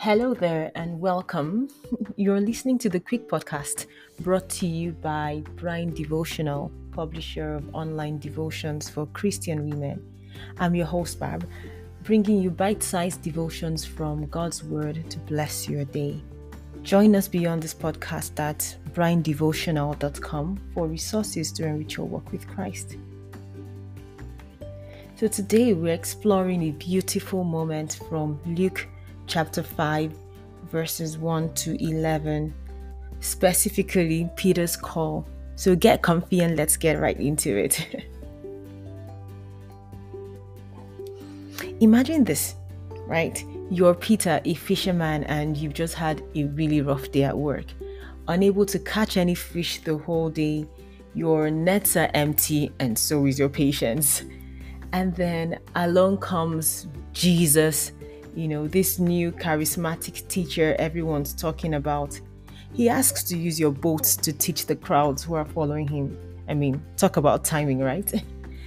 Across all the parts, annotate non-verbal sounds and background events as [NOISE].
Hello there and welcome. [LAUGHS] You're listening to the Quick Podcast brought to you by Brine Devotional, publisher of online devotions for Christian women. I'm your host, Barb, bringing you bite sized devotions from God's Word to bless your day. Join us beyond this podcast at brinedevotional.com for resources to enrich your work with Christ. So, today we're exploring a beautiful moment from Luke chapter 5, verses 1 to 11, specifically Peter's call. So, get comfy and let's get right into it. [LAUGHS] Imagine this, right? You're Peter, a fisherman, and you've just had a really rough day at work. Unable to catch any fish the whole day, your nets are empty, and so is your patience. And then along comes Jesus, you know, this new charismatic teacher everyone's talking about. He asks to use your boat to teach the crowds who are following him. I mean, talk about timing, right?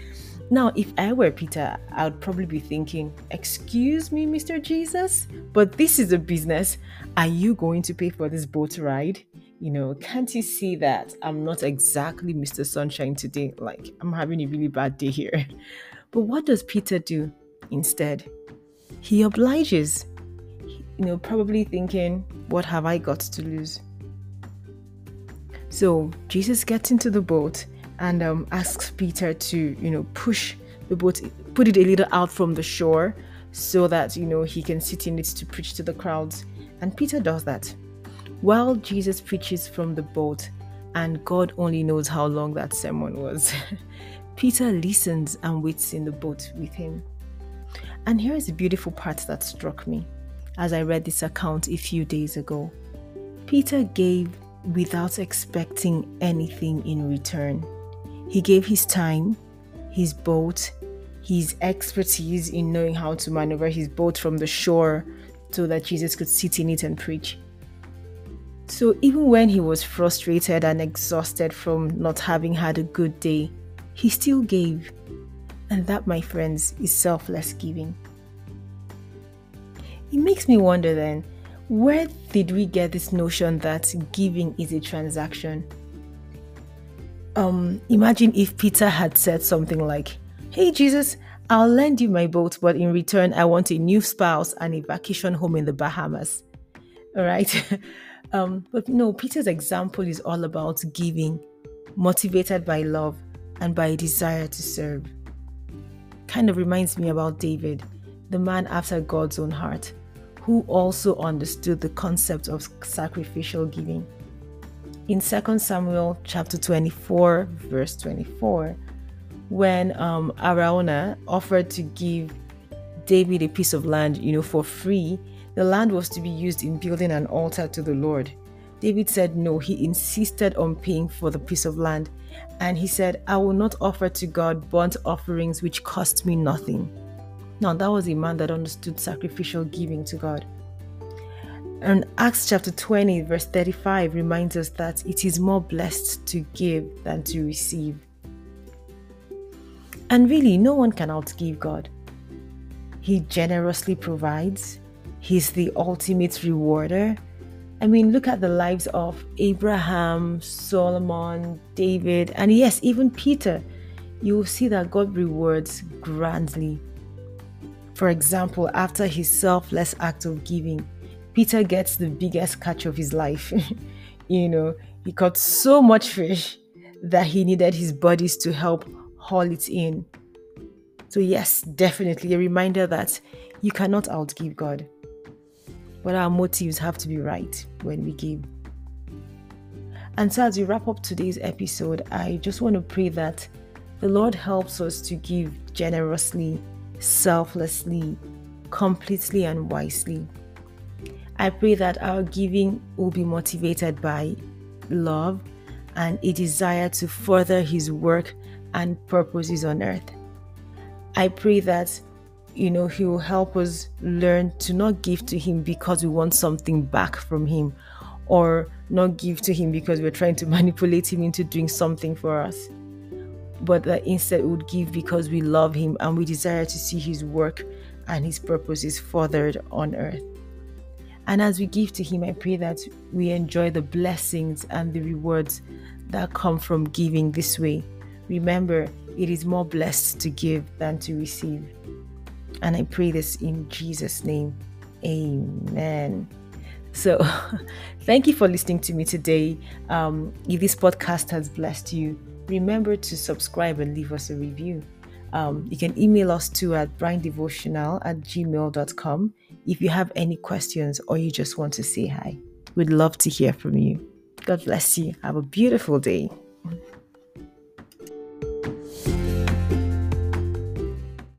[LAUGHS] now, if I were Peter, I would probably be thinking, Excuse me, Mr. Jesus, but this is a business. Are you going to pay for this boat ride? You know, can't you see that I'm not exactly Mr. Sunshine today? Like, I'm having a really bad day here. [LAUGHS] But what does Peter do instead? He obliges, you know, probably thinking, What have I got to lose? So Jesus gets into the boat and um, asks Peter to, you know, push the boat, put it a little out from the shore so that, you know, he can sit in it to preach to the crowds. And Peter does that. While Jesus preaches from the boat, and God only knows how long that sermon was. [LAUGHS] Peter listens and waits in the boat with him. And here is the beautiful part that struck me as I read this account a few days ago. Peter gave without expecting anything in return. He gave his time, his boat, his expertise in knowing how to maneuver his boat from the shore so that Jesus could sit in it and preach. So even when he was frustrated and exhausted from not having had a good day, he still gave. And that, my friends, is selfless giving. It makes me wonder then, where did we get this notion that giving is a transaction? Um, imagine if Peter had said something like, Hey Jesus, I'll lend you my boat, but in return, I want a new spouse and a vacation home in the Bahamas. All right. [LAUGHS] um, but no, Peter's example is all about giving, motivated by love and by a desire to serve. Kind of reminds me about David, the man after God's own heart, who also understood the concept of sacrificial giving. In 2 Samuel chapter 24, verse 24, when um, Araunah offered to give David a piece of land, you know, for free, the land was to be used in building an altar to the Lord. David said no, he insisted on paying for the piece of land and he said, I will not offer to God burnt offerings which cost me nothing. Now, that was a man that understood sacrificial giving to God. And Acts chapter 20, verse 35 reminds us that it is more blessed to give than to receive. And really, no one can outgive God. He generously provides, He's the ultimate rewarder, I mean, look at the lives of Abraham, Solomon, David, and yes, even Peter. You will see that God rewards grandly. For example, after his selfless act of giving, Peter gets the biggest catch of his life. [LAUGHS] you know, he caught so much fish that he needed his buddies to help haul it in. So, yes, definitely a reminder that you cannot outgive God but our motives have to be right when we give. And so, as we wrap up today's episode, I just want to pray that the Lord helps us to give generously, selflessly, completely, and wisely. I pray that our giving will be motivated by love and a desire to further His work and purposes on earth. I pray that you know, He will help us learn to not give to Him because we want something back from Him or not give to Him because we're trying to [LAUGHS] manipulate Him into doing something for us, but that instead we would give because we love Him and we desire to see His work and His purposes furthered on earth. And as we give to Him, I pray that we enjoy the blessings and the rewards that come from giving this way. Remember, it is more blessed to give than to receive. And I pray this in Jesus' name. Amen. So, [LAUGHS] thank you for listening to me today. Um, if this podcast has blessed you, remember to subscribe and leave us a review. Um, you can email us too at brinedevotional at gmail.com if you have any questions or you just want to say hi. We'd love to hear from you. God bless you. Have a beautiful day.